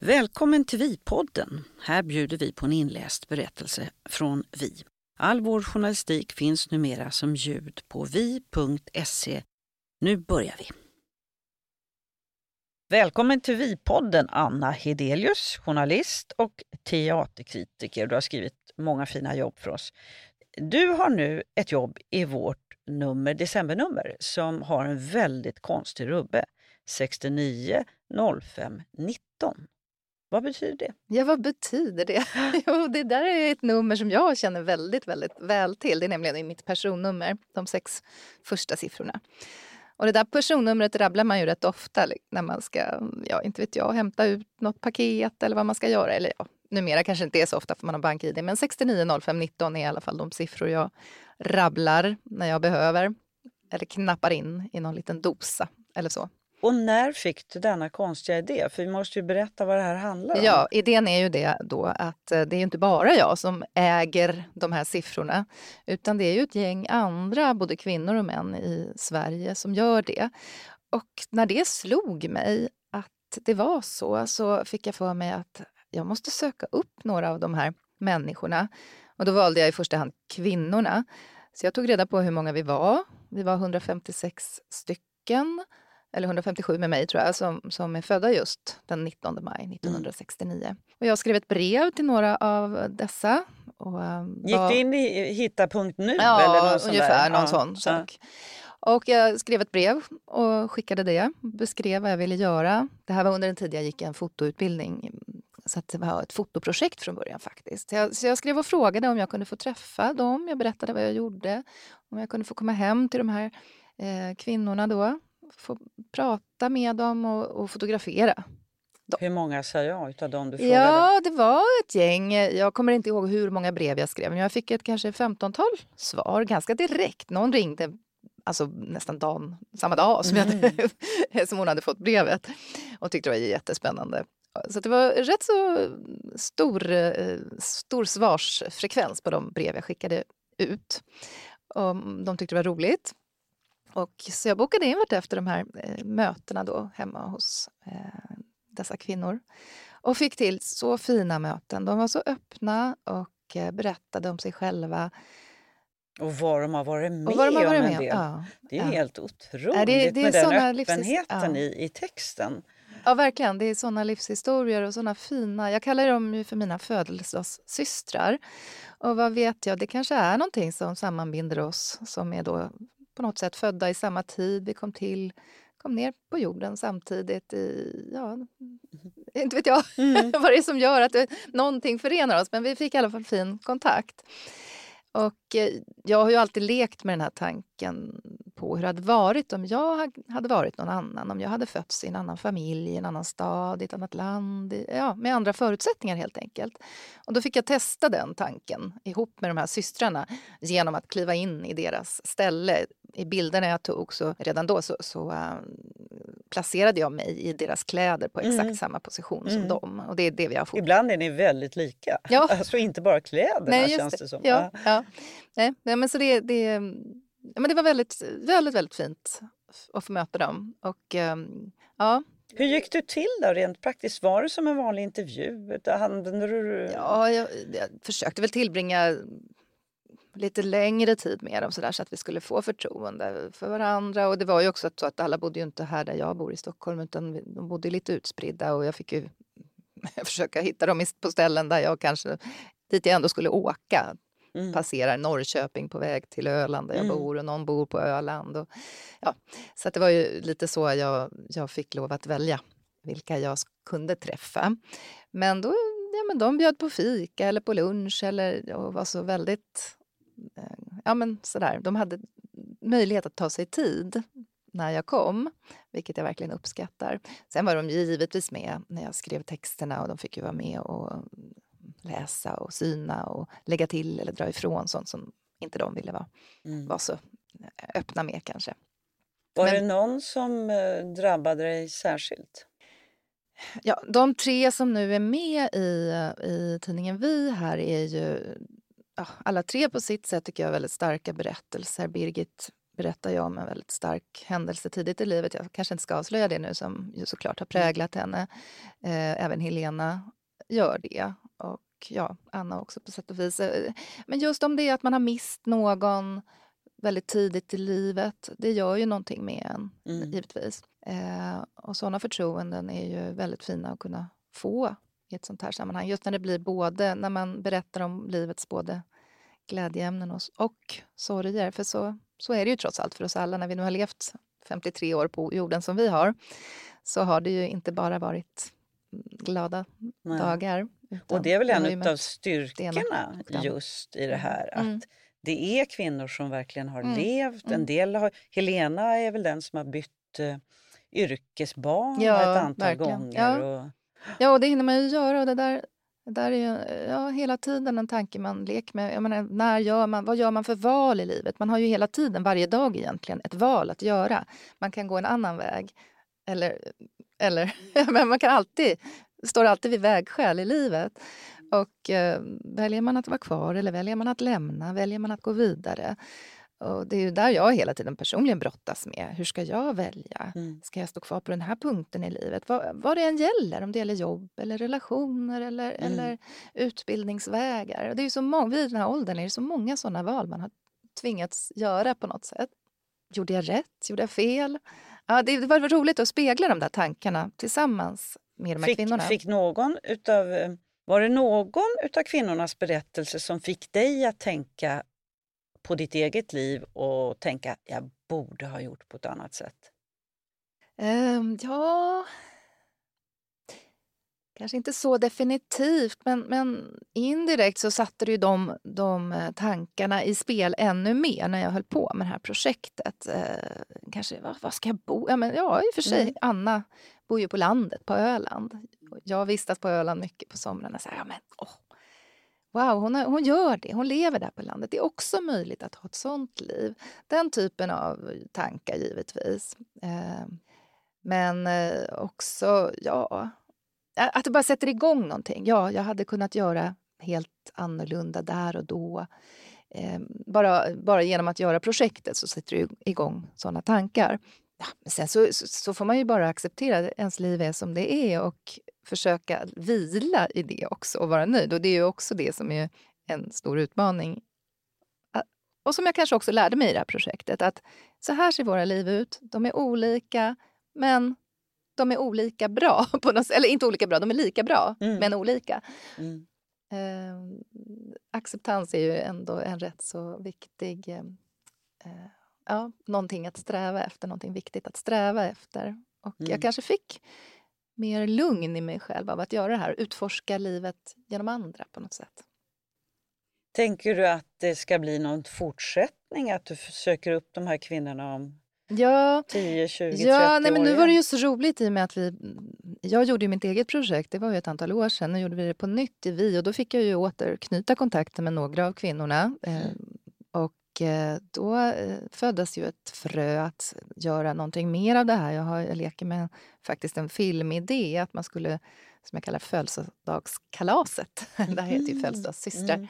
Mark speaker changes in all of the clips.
Speaker 1: Välkommen till Vi-podden. Här bjuder vi på en inläst berättelse från Vi. All vår journalistik finns numera som ljud på vi.se. Nu börjar vi. Välkommen till Vi-podden Anna Hedelius, journalist och teaterkritiker. Du har skrivit många fina jobb för oss. Du har nu ett jobb i vårt nummer, decembernummer som har en väldigt konstig rubbe. 69 05 19. Vad betyder det?
Speaker 2: Ja, vad betyder det? jo, det där är ett nummer som jag känner väldigt, väldigt väl till. Det är nämligen mitt personnummer, de sex första siffrorna. Och det där personnumret rabblar man ju rätt ofta när man ska, ja inte vet jag, hämta ut något paket eller vad man ska göra. Eller ja, numera kanske inte är så ofta för man har bank-id, men 69 05 19 är i alla fall de siffror jag rabblar när jag behöver. Eller knappar in i någon liten dosa eller så.
Speaker 1: Och när fick du denna konstiga idé? För vi måste ju berätta vad det här handlar om.
Speaker 2: Ja, idén är ju det då att eh, det är inte bara jag som äger de här siffrorna, utan det är ju ett gäng andra, både kvinnor och män i Sverige som gör det. Och när det slog mig att det var så, så fick jag för mig att jag måste söka upp några av de här människorna. Och då valde jag i första hand kvinnorna. Så jag tog reda på hur många vi var. Vi var 156 stycken eller 157 med mig tror jag, som, som är födda just den 19 maj 1969. Mm. Och jag skrev ett brev till några av dessa. Och,
Speaker 1: um, Gick var... du in i hitta.nu?
Speaker 2: Ja,
Speaker 1: eller någon
Speaker 2: ungefär någon ja. sån sak. Och jag skrev ett brev och skickade det, beskrev vad jag ville göra. Det här var under en tid jag gick en fotoutbildning så det var ett fotoprojekt från början faktiskt. Så jag, så jag, skrev och frågade om jag kunde få träffa dem. Jag berättade vad jag gjorde. Om jag kunde få komma hem till de här eh, kvinnorna då få prata med dem och, och fotografera.
Speaker 1: Dem. Hur många sa ja utav dem du frågade?
Speaker 2: Ja, det var ett gäng. Jag kommer inte ihåg hur många brev jag skrev, men jag fick ett kanske 15-tal svar ganska direkt. Någon ringde alltså nästan dagen, samma dag som, jag, mm. som hon hade fått brevet och tyckte det var jättespännande. Så det var rätt så stor, eh, stor svarsfrekvens på de brev jag skickade ut. Och de tyckte det var roligt. Och så jag bokade in efter de här eh, mötena då hemma hos eh, dessa kvinnor. Och fick till så fina möten. De var så öppna och eh, berättade om sig själva.
Speaker 1: Och vad de har varit med de har varit om en del. Ja, det är ja. helt otroligt det, det med den öppenheten ja. i, i texten.
Speaker 2: Ja, verkligen. Det är såna livshistorier och såna fina... Jag kallar dem ju för mina födelsedagssystrar. Och vad vet jag, det kanske är någonting som sammanbinder oss som är då på något sätt födda i samma tid. Vi kom till kom ner på jorden samtidigt i, ja, inte vet jag mm. vad det är som gör att det, någonting förenar oss, men vi fick i alla fall fin kontakt. Och eh, jag har ju alltid lekt med den här tanken på hur det hade varit om jag hade varit någon annan. Om jag hade fötts i en annan familj, i en annan stad, i ett annat land. Ja, med andra förutsättningar helt enkelt. Och då fick jag testa den tanken ihop med de här systrarna genom att kliva in i deras ställe. I bilderna jag tog så redan då så, så uh, placerade jag mig i deras kläder på exakt mm. samma position mm. som dem. Och det är det vi har fått.
Speaker 1: Ibland är ni väldigt lika. Ja. Alltså inte bara kläderna Nej, känns det, det som.
Speaker 2: Ja, ja. Nej, men så det, det men det var väldigt, väldigt, väldigt fint att få möta dem. Och, um, ja.
Speaker 1: Hur gick du till då rent praktiskt? Var det som en vanlig intervju?
Speaker 2: Du... Ja, jag, jag försökte väl tillbringa lite längre tid med dem så, där, så att vi skulle få förtroende för varandra. Och det var ju också så att alla bodde ju inte här där jag bor i Stockholm utan de bodde lite utspridda och jag fick ju försöka hitta dem på ställen där jag kanske dit jag ändå skulle åka mm. passerar Norrköping på väg till Öland där jag mm. bor och någon bor på Öland. Och, ja. Så det var ju lite så jag, jag fick lov att välja vilka jag kunde träffa. Men då ja, men de bjöd på fika eller på lunch eller och var så väldigt... Eh, ja, men sådär. De hade möjlighet att ta sig tid när jag kom, vilket jag verkligen uppskattar. Sen var de givetvis med när jag skrev texterna och de fick ju vara med och läsa och syna och lägga till eller dra ifrån sånt som inte de ville vara, mm. vara så öppna med kanske.
Speaker 1: Var Men, det någon som eh, drabbade dig särskilt?
Speaker 2: Ja, de tre som nu är med i, i tidningen Vi här är ju ja, alla tre på sitt sätt tycker jag väldigt starka berättelser. Birgit berättar ju om en väldigt stark händelse tidigt i livet. Jag kanske inte ska avslöja det nu som ju såklart har präglat henne. Eh, även Helena gör det. Och ja, Anna också på sätt och vis. Eh, men just om det att man har mist någon väldigt tidigt i livet, det gör ju någonting med en, mm. givetvis. Eh, och sådana förtroenden är ju väldigt fina att kunna få i ett sånt här sammanhang. Just när det blir både, när man berättar om livets både glädjeämnen och, och sorger. För så, så är det ju trots allt för oss alla. När vi nu har levt 53 år på jorden som vi har så har det ju inte bara varit glada Nej. dagar.
Speaker 1: Och det är väl en av styrkorna just i det mm. här att mm. det är kvinnor som verkligen har mm. levt. En mm. del har, Helena är väl den som har bytt uh, yrkesbana ja, ett antal verkligen. gånger.
Speaker 2: Ja. Och... ja, och det hinner man ju göra. Och det där, det där är ju ja, hela tiden en tanke man leker med. Jag menar, när gör man, vad gör man för val i livet? Man har ju hela tiden, varje dag egentligen, ett val att göra. Man kan gå en annan väg. Eller, eller men man kan alltid, står alltid vid vägskäl i livet. Och eh, väljer man att vara kvar eller väljer man att lämna, väljer man att gå vidare. Och det är ju där jag hela tiden personligen brottas med. Hur ska jag välja? Mm. Ska jag stå kvar på den här punkten i livet? Vad, vad det än gäller, om det gäller jobb eller relationer eller, mm. eller utbildningsvägar. Det är så många, vid den här åldern är det så många sådana val man har tvingats göra på något sätt. Gjorde jag rätt? Gjorde jag fel? Ja, det var roligt att spegla de där tankarna tillsammans med de här
Speaker 1: fick,
Speaker 2: kvinnorna.
Speaker 1: Fick någon utav, var det någon av kvinnornas berättelse som fick dig att tänka på ditt eget liv och tänka jag borde ha gjort på ett annat sätt?
Speaker 2: Um, ja... Kanske inte så definitivt, men, men indirekt så satte det ju de, de eh, tankarna i spel ännu mer när jag höll på med det här projektet. Eh, kanske, var, var, ska jag bo? Ja, men, ja, i och för sig. Mm. Anna bor ju på landet, på Öland. Jag vistas på Öland mycket på somrarna. Så här, ja, men, åh, Wow, hon, har, hon gör det. Hon lever där på landet. Det är också möjligt att ha ett sånt liv. Den typen av tankar, givetvis. Eh, men eh, också, ja... Att det bara sätter igång någonting. Ja, jag hade kunnat göra helt annorlunda där och då. Eh, bara, bara genom att göra projektet så sätter det igång såna tankar. Ja, men sen så, så, får man ju bara acceptera att ens liv är som det är och försöka vila i det också och vara nöjd. Och det är ju också det som är en stor utmaning. Och som jag kanske också lärde mig i det här projektet, att så här ser våra liv ut. De är olika, men de är olika bra. På något, eller inte olika bra, de är lika bra, mm. men olika. Mm. Eh, acceptans är ju ändå en rätt så viktig... Eh, ja, någonting att sträva efter, någonting viktigt att sträva efter. Och mm. jag kanske fick mer lugn i mig själv av att göra det här, utforska livet genom andra på något sätt.
Speaker 1: Tänker du att det ska bli någon fortsättning, att du söker upp de här kvinnorna om
Speaker 2: ja,
Speaker 1: 10, 20,
Speaker 2: ja,
Speaker 1: 30
Speaker 2: nej,
Speaker 1: men
Speaker 2: Nu var det ju så roligt i och med att vi... Jag gjorde ju mitt eget projekt, det var ju ett antal år sedan. Nu gjorde vi det på nytt i Vi och då fick jag ju återknyta kontakten med några av kvinnorna. Mm. Eh, och Eh, då eh, föddes ju ett frö att göra någonting mer av det här. Jag, har, jag leker med faktiskt en filmidé, att man skulle, som jag kallar födelsedagskalaset. det här heter ju mm. födelsedagssystrar. Mm.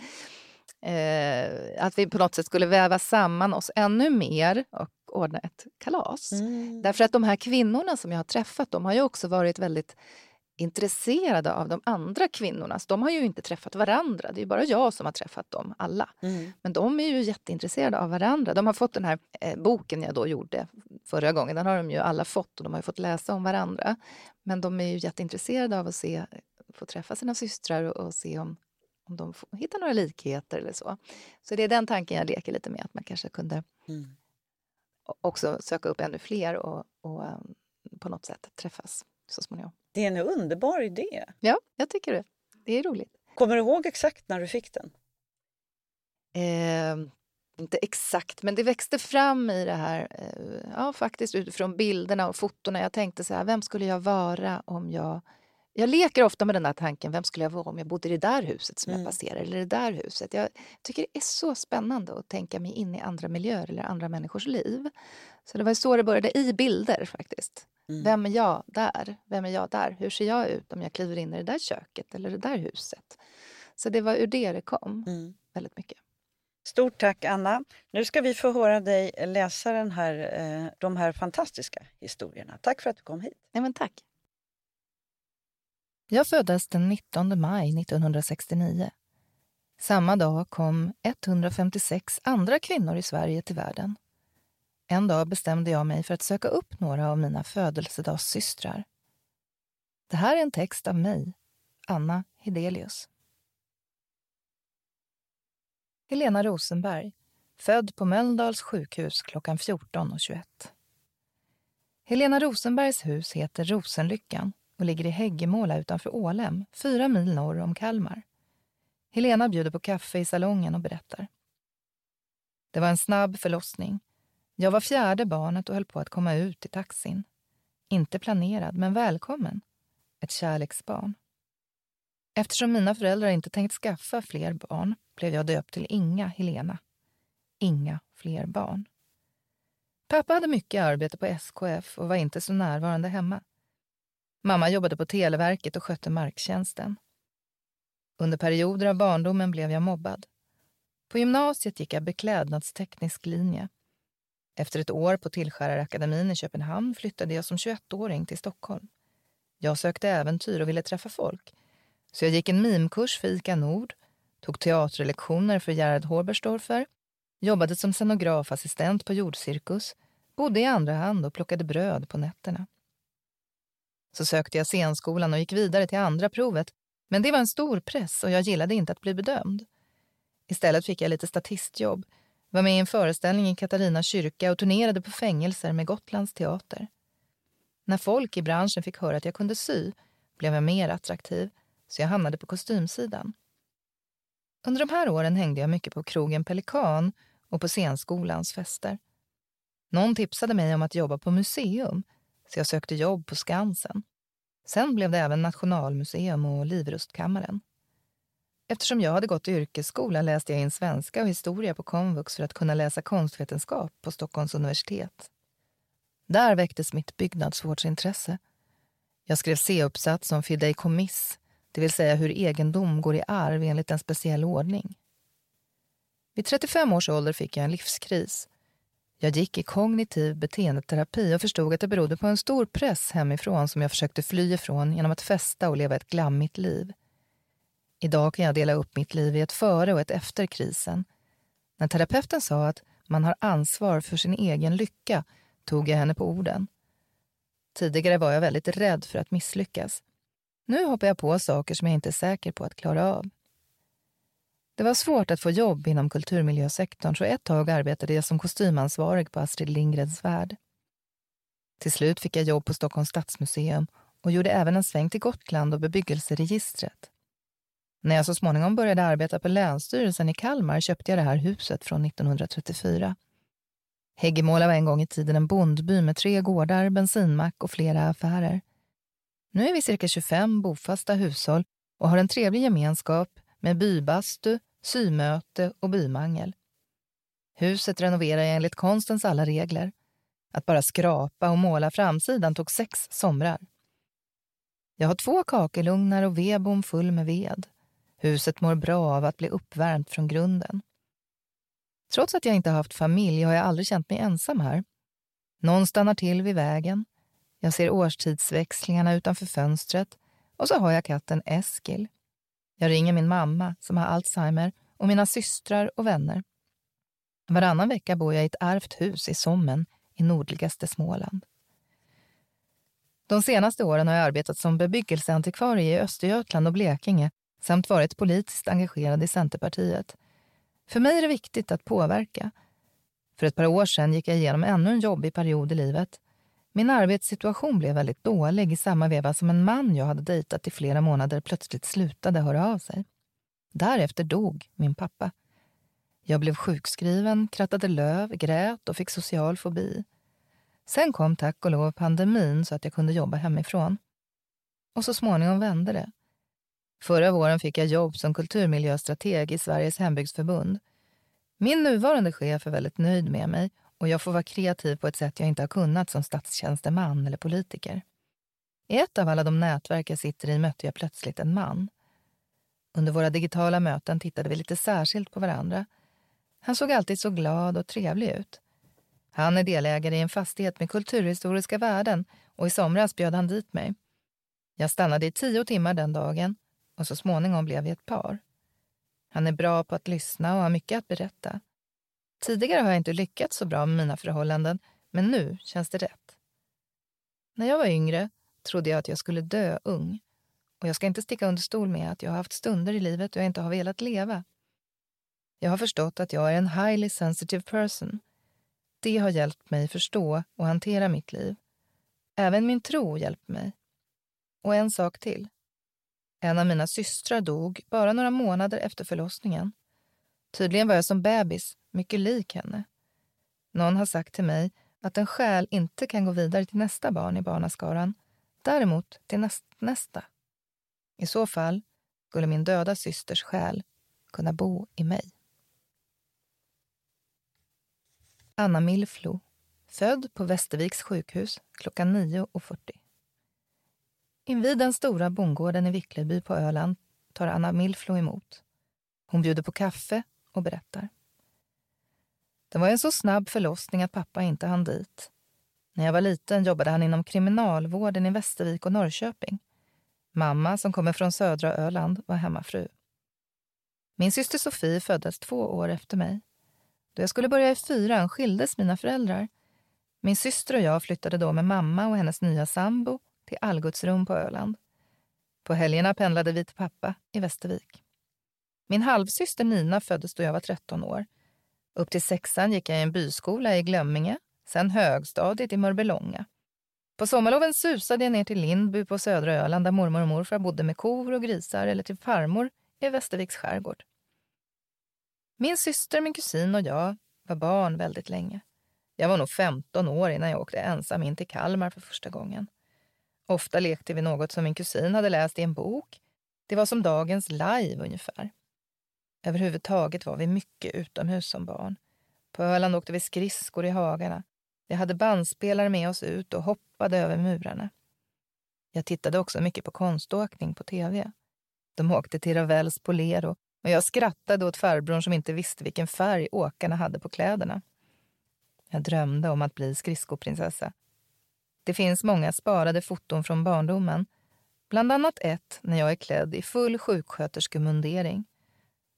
Speaker 2: Eh, att vi på något sätt skulle väva samman oss ännu mer och ordna ett kalas. Mm. Därför att de här kvinnorna som jag har träffat, de har ju också varit väldigt intresserade av de andra kvinnorna. Så de har ju inte träffat varandra. Det är bara jag som har träffat dem alla. Mm. Men de är ju jätteintresserade av varandra. De har fått den här eh, boken jag då gjorde förra gången. Den har de ju alla fått och de har fått läsa om varandra. Men de är ju jätteintresserade av att se, få träffa sina systrar och, och se om, om de hittar några likheter eller så. Så det är den tanken jag leker lite med, att man kanske kunde mm. också söka upp ännu fler och, och um, på något sätt träffas så småningom.
Speaker 1: Det är en underbar idé.
Speaker 2: Ja, jag tycker det. Det är roligt.
Speaker 1: Kommer du ihåg exakt när du fick den?
Speaker 2: Eh, inte exakt, men det växte fram i det här, eh, ja faktiskt utifrån bilderna och fotona. Jag tänkte så här, vem skulle jag vara om jag... Jag leker ofta med den där tanken, vem skulle jag vara om jag bodde i det där huset som mm. jag passerar, eller det där huset. Jag tycker det är så spännande att tänka mig in i andra miljöer eller andra människors liv. Så det var så det började, i bilder faktiskt. Mm. Vem är jag där? Vem är jag där? Hur ser jag ut om jag kliver in i det där köket eller det där huset? Så det var ur det det kom, mm. väldigt mycket.
Speaker 1: Stort tack Anna. Nu ska vi få höra dig läsa den här, eh, de här fantastiska historierna. Tack för att du kom hit.
Speaker 3: Ja, men tack.
Speaker 2: Jag föddes den 19 maj 1969. Samma dag kom 156 andra kvinnor i Sverige till världen. En dag bestämde jag mig för att söka upp några av mina födelsedagssystrar. Det här är en text av mig, Anna Hedelius. Helena Rosenberg, född på Mölndals sjukhus klockan 14.21. Helena Rosenbergs hus heter Rosenlyckan och ligger i Häggemåla utanför Ålem, fyra mil norr om Kalmar. Helena bjuder på kaffe i salongen och berättar. Det var en snabb förlossning. Jag var fjärde barnet och höll på att komma ut i taxin. Inte planerad, men välkommen. Ett kärleksbarn. Eftersom mina föräldrar inte tänkt skaffa fler barn blev jag döpt till Inga Helena. Inga fler barn. Pappa hade mycket arbete på SKF och var inte så närvarande hemma. Mamma jobbade på Televerket och skötte marktjänsten. Under perioder av barndomen blev jag mobbad. På gymnasiet gick jag beklädnadsteknisk linje. Efter ett år på Tillskärarakademin i Köpenhamn flyttade jag som 21-åring till Stockholm. Jag sökte äventyr och ville träffa folk. Så jag gick en mimkurs för ICA Nord, tog teaterlektioner för Gerhard Horberstorfer, jobbade som scenografassistent på Jordcirkus, bodde i andra hand och plockade bröd på nätterna. Så sökte jag scenskolan och gick vidare till andra provet men det var en stor press och jag gillade inte att bli bedömd. Istället fick jag lite statistjobb, var med i en föreställning i Katarina kyrka och turnerade på fängelser med Gotlands teater. När folk i branschen fick höra att jag kunde sy blev jag mer attraktiv så jag hamnade på kostymsidan. Under de här åren hängde jag mycket på krogen Pelikan och på scenskolans fester. Någon tipsade mig om att jobba på museum så jag sökte jobb på Skansen. Sen blev det även Nationalmuseum och Livrustkammaren. Eftersom jag hade gått yrkesskola läste jag in svenska och historia på komvux för att kunna läsa konstvetenskap på Stockholms universitet. Där väcktes mitt byggnadsvårdsintresse. Jag skrev C-uppsats om fideikommiss, det vill säga hur egendom går i arv enligt en speciell ordning. Vid 35 års ålder fick jag en livskris jag gick i kognitiv beteendeterapi och förstod att det berodde på en stor press hemifrån som jag försökte fly ifrån genom att festa och leva ett glammigt liv. Idag kan jag dela upp mitt liv i ett före och ett efter krisen. När terapeuten sa att man har ansvar för sin egen lycka tog jag henne på orden. Tidigare var jag väldigt rädd för att misslyckas. Nu hoppar jag på saker som jag inte är säker på att klara av. Det var svårt att få jobb inom kulturmiljösektorn så ett tag arbetade jag som kostymansvarig på Astrid Lindgrens Värld. Till slut fick jag jobb på Stockholms stadsmuseum och gjorde även en sväng till Gotland och bebyggelseregistret. När jag så småningom började arbeta på Länsstyrelsen i Kalmar köpte jag det här huset från 1934. Häggemåla var en gång i tiden en bondby med tre gårdar, bensinmack och flera affärer. Nu är vi cirka 25 bofasta hushåll och har en trevlig gemenskap med bybastu, symöte och bymangel. Huset renoverar jag enligt konstens alla regler. Att bara skrapa och måla framsidan tog sex somrar. Jag har två kakelugnar och vedbom full med ved. Huset mår bra av att bli uppvärmt från grunden. Trots att jag inte haft familj har jag aldrig känt mig ensam här. Någon stannar till vid vägen. Jag ser årstidsväxlingarna utanför fönstret och så har jag katten Eskil. Jag ringer min mamma som har Alzheimer och mina systrar och vänner. Varannan vecka bor jag i ett ärvt hus i Sommen i nordligaste Småland. De senaste åren har jag arbetat som bebyggelseantikvarie i Östergötland och Blekinge samt varit politiskt engagerad i Centerpartiet. För mig är det viktigt att påverka. För ett par år sedan gick jag igenom ännu en jobbig period i livet. Min arbetssituation blev väldigt dålig i samma veva som en man jag hade dejtat i flera månader plötsligt slutade höra av sig. Därefter dog min pappa. Jag blev sjukskriven, krattade löv, grät och fick social fobi. Sen kom tack och lov pandemin så att jag kunde jobba hemifrån. Och så småningom vände det. Förra våren fick jag jobb som kulturmiljöstrateg i Sveriges hembygdsförbund. Min nuvarande chef är väldigt nöjd med mig och jag får vara kreativ på ett sätt jag inte har kunnat som statstjänsteman eller politiker. I ett av alla de nätverk jag sitter i mötte jag plötsligt en man. Under våra digitala möten tittade vi lite särskilt på varandra. Han såg alltid så glad och trevlig ut. Han är delägare i en fastighet med kulturhistoriska värden och i somras bjöd han dit mig. Jag stannade i tio timmar den dagen och så småningom blev vi ett par. Han är bra på att lyssna och har mycket att berätta. Tidigare har jag inte lyckats så bra med mina förhållanden, men nu känns det rätt. När jag var yngre trodde jag att jag skulle dö ung. Och jag ska inte sticka under stol med att jag har haft stunder i livet då jag inte har velat leva. Jag har förstått att jag är en highly sensitive person. Det har hjälpt mig förstå och hantera mitt liv. Även min tro hjälpt mig. Och en sak till. En av mina systrar dog bara några månader efter förlossningen. Tydligen var jag som bebis mycket lik henne. Någon har sagt till mig att en själ inte kan gå vidare till nästa barn i barnaskaran, däremot till näst, nästa. I så fall skulle min döda systers själ kunna bo i mig. Anna Milflo, född på Västerviks sjukhus klockan 9.40. Invid den stora bondgården i Vickleby på Öland tar Anna Milflo emot. Hon bjuder på kaffe och berättar. Det var en så snabb förlossning att pappa inte hann dit. När jag var liten jobbade han inom kriminalvården i Västervik och Norrköping. Mamma, som kommer från södra Öland, var hemmafru. Min syster Sofie föddes två år efter mig. Då jag skulle börja i fyran skildes mina föräldrar. Min syster och jag flyttade då med mamma och hennes nya sambo till Algutsrum på Öland. På helgerna pendlade vi till pappa i Västervik. Min halvsyster Nina föddes då jag var 13 år. Upp till sexan gick jag i en byskola i Glömminge, sen högstadiet i Mörbylånga. På sommarloven susade jag ner till Lindby på södra Öland där mormor och morfar bodde med kor och grisar eller till farmor i Västerviks skärgård. Min syster, min kusin och jag var barn väldigt länge. Jag var nog 15 år innan jag åkte ensam in till Kalmar för första gången. Ofta lekte vi något som min kusin hade läst i en bok. Det var som dagens live ungefär. Överhuvudtaget var vi mycket utomhus som barn. På Öland åkte vi skridskor i hagarna. Vi hade bandspelare med oss ut och hoppade över murarna. Jag tittade också mycket på konståkning på tv. De åkte till Ravels Polero och jag skrattade åt farbrorn som inte visste vilken färg åkarna hade på kläderna. Jag drömde om att bli skridskoprinsessa. Det finns många sparade foton från barndomen. Bland annat ett när jag är klädd i full sjuksköterskemundering.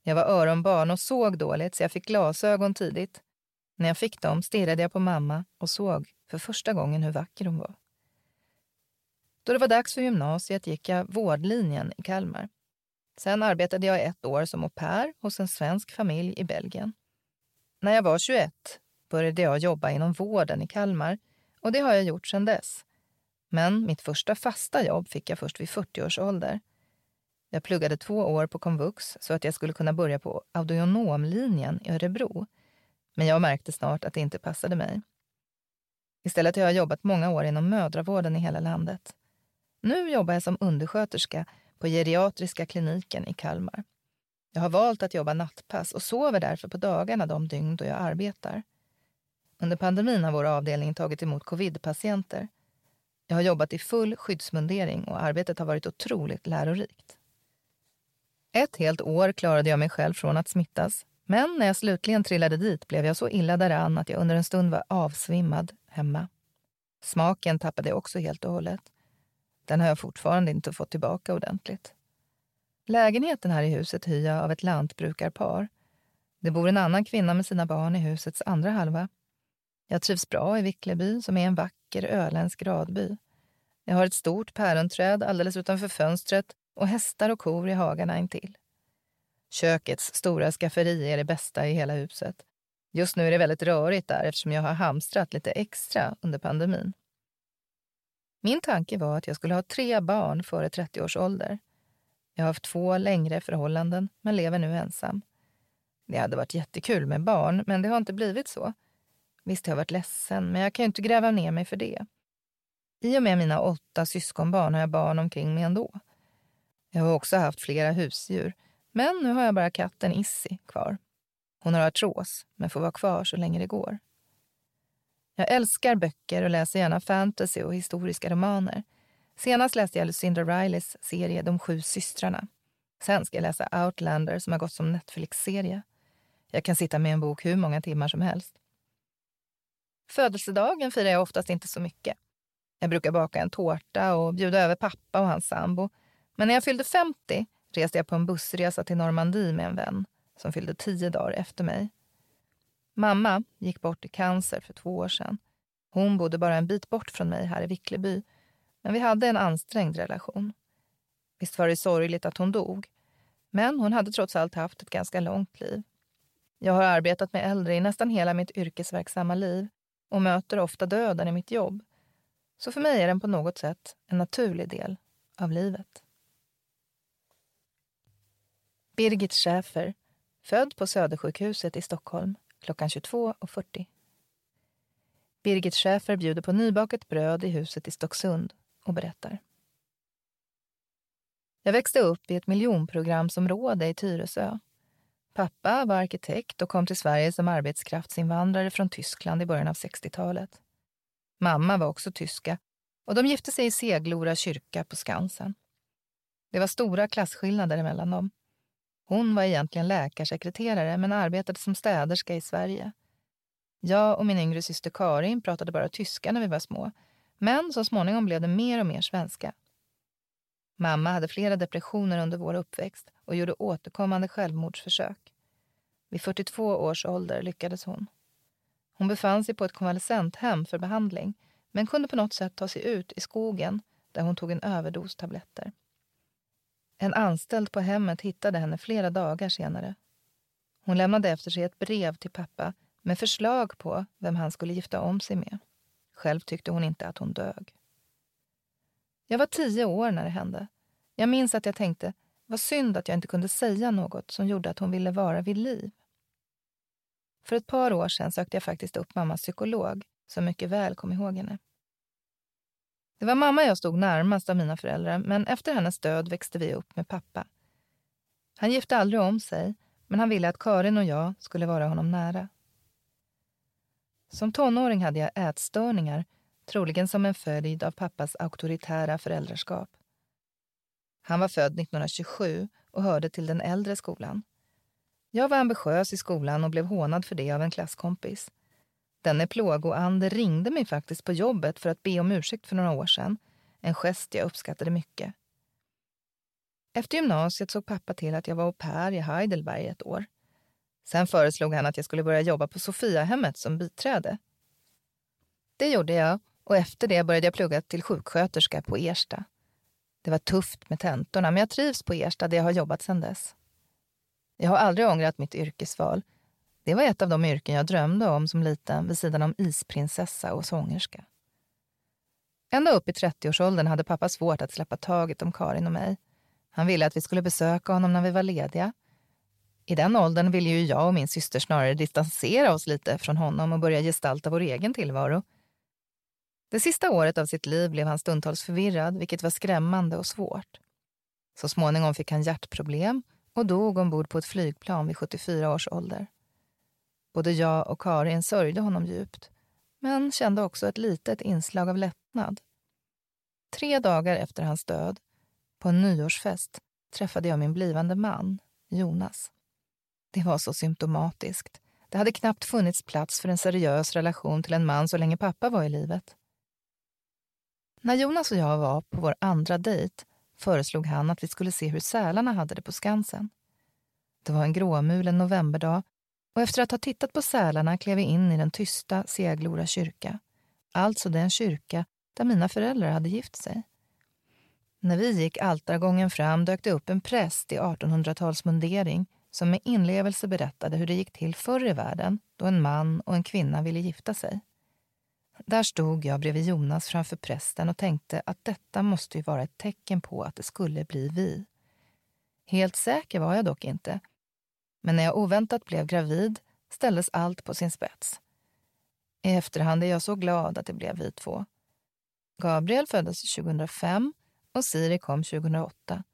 Speaker 2: Jag var öronbarn och såg dåligt så jag fick glasögon tidigt. När jag fick dem stirrade jag på mamma och såg för första gången hur vacker hon var. Då det var dags för gymnasiet gick jag vårdlinjen i Kalmar. Sen arbetade jag ett år som au pair hos en svensk familj i Belgien. När jag var 21 började jag jobba inom vården i Kalmar och det har jag gjort sedan dess. Men mitt första fasta jobb fick jag först vid 40 års ålder. Jag pluggade två år på komvux så att jag skulle kunna börja på audionomlinjen i Örebro. Men jag märkte snart att det inte passade mig. Istället har jag jobbat många år inom mödravården i hela landet. Nu jobbar jag som undersköterska på geriatriska kliniken i Kalmar. Jag har valt att jobba nattpass och sover därför på dagarna de dygn då jag arbetar. Under pandemin har vår avdelning tagit emot covidpatienter. Jag har jobbat i full skyddsmundering och arbetet har varit otroligt lärorikt. Ett helt år klarade jag mig själv från att smittas men när jag slutligen trillade dit blev jag så illa däran att jag under en stund var avsvimmad hemma. Smaken tappade jag också helt och hållet. Den har jag fortfarande inte fått tillbaka ordentligt. Lägenheten här i huset hyr jag av ett lantbrukarpar. Det bor en annan kvinna med sina barn i husets andra halva. Jag trivs bra i Vickleby som är en vacker öländsk radby. Jag har ett stort päronträd alldeles utanför fönstret och hästar och kor i hagarna intill. Kökets stora skafferi är det bästa i hela huset. Just nu är det väldigt rörigt där eftersom jag har hamstrat lite extra under pandemin. Min tanke var att jag skulle ha tre barn före 30 års ålder. Jag har haft två längre förhållanden men lever nu ensam. Det hade varit jättekul med barn, men det har inte blivit så. Visst jag har varit ledsen, men jag kan ju inte gräva ner mig för det. I och med mina åtta syskonbarn har jag barn omkring mig ändå. Jag har också haft flera husdjur, men nu har jag bara katten Issi kvar. Hon har artros, men får vara kvar så länge det går. Jag älskar böcker och läser gärna fantasy och historiska romaner. Senast läste jag Lucinda Rileys serie De sju systrarna. Sen ska jag läsa Outlander som har gått som Netflix-serie. Jag kan sitta med en bok hur många timmar som helst. Födelsedagen firar jag oftast inte så mycket. Jag brukar baka en tårta och bjuda över pappa och hans sambo. Men när jag fyllde 50 reste jag på en bussresa till Normandie med en vän som fyllde tio dagar efter mig. Mamma gick bort i cancer för två år sedan. Hon bodde bara en bit bort från mig här i Vickleby. Men vi hade en ansträngd relation. Visst var det sorgligt att hon dog. Men hon hade trots allt haft ett ganska långt liv. Jag har arbetat med äldre i nästan hela mitt yrkesverksamma liv och möter ofta döden i mitt jobb. Så för mig är den på något sätt en naturlig del av livet. Birgit Schäfer, född på Södersjukhuset i Stockholm klockan 22.40. Birgit Schäfer bjuder på nybakat bröd i huset i Stocksund och berättar. Jag växte upp i ett miljonprogramsområde i Tyresö. Pappa var arkitekt och kom till Sverige som arbetskraftsinvandrare från Tyskland i början av 60-talet. Mamma var också tyska och de gifte sig i Seglora kyrka på Skansen. Det var stora klasskillnader mellan dem. Hon var egentligen läkarsekreterare men arbetade som städerska i Sverige. Jag och min yngre syster Karin pratade bara tyska när vi var små men så småningom blev det mer och mer svenska. Mamma hade flera depressioner under vår uppväxt och gjorde återkommande självmordsförsök. Vid 42 års ålder lyckades hon. Hon befann sig på ett konvalescenthem för behandling men kunde på något sätt ta sig ut i skogen där hon tog en överdos tabletter. En anställd på hemmet hittade henne flera dagar senare. Hon lämnade efter sig ett brev till pappa med förslag på vem han skulle gifta om sig med. Själv tyckte hon inte att hon dög. Jag var tio år när det hände. Jag minns att jag tänkte, vad synd att jag inte kunde säga något som gjorde att hon ville vara vid liv. För ett par år sedan sökte jag faktiskt upp mammas psykolog, som mycket väl kom ihåg henne. Det var mamma jag stod närmast av mina föräldrar, men efter hennes död växte vi upp med pappa. Han gifte aldrig om sig, men han ville att Karin och jag skulle vara honom nära. Som tonåring hade jag ätstörningar, troligen som en följd av pappas auktoritära föräldraskap. Han var född 1927 och hörde till den äldre skolan. Jag var ambitiös i skolan och blev hånad för det av en klasskompis. Denne plågoande ringde mig faktiskt på jobbet för att be om ursäkt för några år sedan. En gest jag uppskattade mycket. Efter gymnasiet såg pappa till att jag var au pair i Heidelberg ett år. Sen föreslog han att jag skulle börja jobba på Sofiahemmet som biträde. Det gjorde jag och efter det började jag plugga till sjuksköterska på Ersta. Det var tufft med tentorna, men jag trivs på Ersta där jag har jobbat sedan dess. Jag har aldrig ångrat mitt yrkesval. Det var ett av de yrken jag drömde om som liten vid sidan om isprinsessa och sångerska. Ända upp i 30-årsåldern hade pappa svårt att släppa taget om Karin och mig. Han ville att vi skulle besöka honom när vi var lediga. I den åldern ville ju jag och min syster snarare distansera oss lite från honom och börja gestalta vår egen tillvaro. Det sista året av sitt liv blev han stundtals förvirrad, vilket var skrämmande och svårt. Så småningom fick han hjärtproblem och dog ombord på ett flygplan vid 74 års ålder. Både jag och Karin sörjde honom djupt, men kände också ett litet inslag av lättnad. Tre dagar efter hans död, på en nyårsfest, träffade jag min blivande man, Jonas. Det var så symptomatiskt. Det hade knappt funnits plats för en seriös relation till en man så länge pappa var i livet. När Jonas och jag var på vår andra dejt föreslog han att vi skulle se hur sälarna hade det på Skansen. Det var en gråmulen novemberdag och efter att ha tittat på sälarna klev vi in i den tysta Seglora kyrka. Alltså den kyrka där mina föräldrar hade gift sig. När vi gick altargången fram dök det upp en präst i 1800-talsmundering som med inlevelse berättade hur det gick till förr i världen då en man och en kvinna ville gifta sig. Där stod jag bredvid Jonas framför prästen och tänkte att detta måste ju vara ett tecken på att det skulle bli vi. Helt säker var jag dock inte. Men när jag oväntat blev gravid ställdes allt på sin spets. I efterhand är jag så glad att det blev vi två. Gabriel föddes 2005 och Siri kom 2008.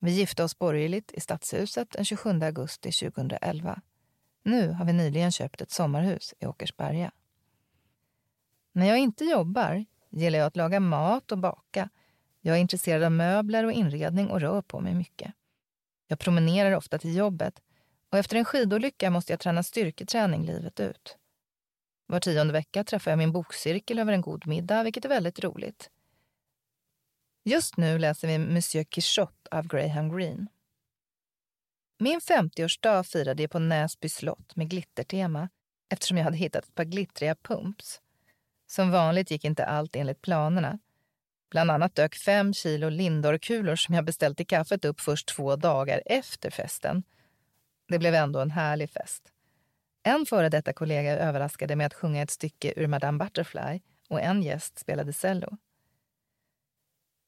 Speaker 2: Vi gifte oss borgerligt i Stadshuset den 27 augusti 2011. Nu har vi nyligen köpt ett sommarhus i Åkersberga. När jag inte jobbar gillar jag att laga mat och baka. Jag är intresserad av möbler och inredning och rör på mig mycket. Jag promenerar ofta till jobbet och efter en skidolycka måste jag träna styrketräning livet ut. Var tionde vecka träffar jag min bokcirkel över en god middag, vilket är väldigt roligt. Just nu läser vi Monsieur Quichotte av Graham Greene. Min 50-årsdag firade jag på Näsby slott med glittertema eftersom jag hade hittat ett par glittriga pumps. Som vanligt gick inte allt enligt planerna. Bland annat dök fem kilo Lindorkulor som jag beställt i kaffet upp först två dagar efter festen. Det blev ändå en härlig fest. En före detta kollega överraskade med att sjunga ett stycke ur Madame Butterfly och en gäst spelade cello.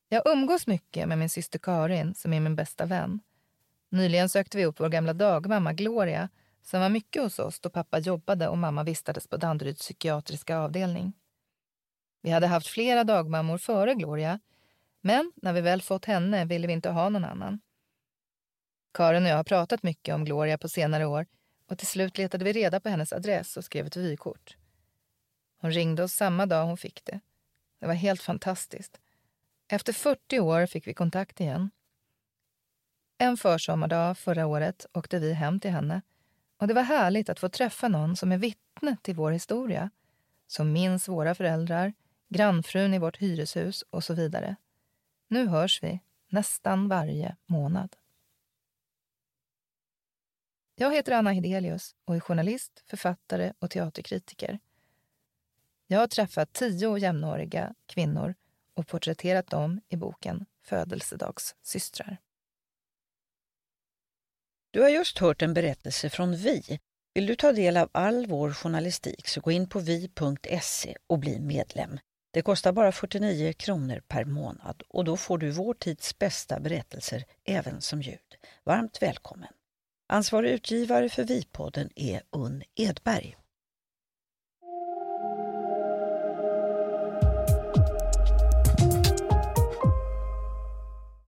Speaker 2: Jag umgås mycket med min syster Karin, som är min bästa vän. Nyligen sökte vi upp vår gamla dagmamma Gloria som var mycket hos oss då pappa jobbade och mamma vistades på Danderyds psykiatriska avdelning. Vi hade haft flera dagmammor före Gloria men när vi väl fått henne ville vi inte ha någon annan. Karin och jag har pratat mycket om Gloria på senare år och till slut letade vi reda på hennes adress och skrev ett vykort. Hon ringde oss samma dag hon fick det. Det var helt fantastiskt. Efter 40 år fick vi kontakt igen. En försommardag förra året åkte vi hem till henne och det var härligt att få träffa någon som är vittne till vår historia, som minns våra föräldrar, grannfrun i vårt hyreshus och så vidare. Nu hörs vi nästan varje månad. Jag heter Anna Hedelius och är journalist, författare och teaterkritiker. Jag har träffat tio jämnåriga kvinnor och porträtterat dem i boken Födelsedagssystrar.
Speaker 1: Du har just hört en berättelse från Vi. Vill du ta del av all vår journalistik så gå in på vi.se och bli medlem. Det kostar bara 49 kronor per månad och då får du vår tids bästa berättelser även som ljud. Varmt välkommen! Ansvarig utgivare för Vi-podden är Unn Edberg.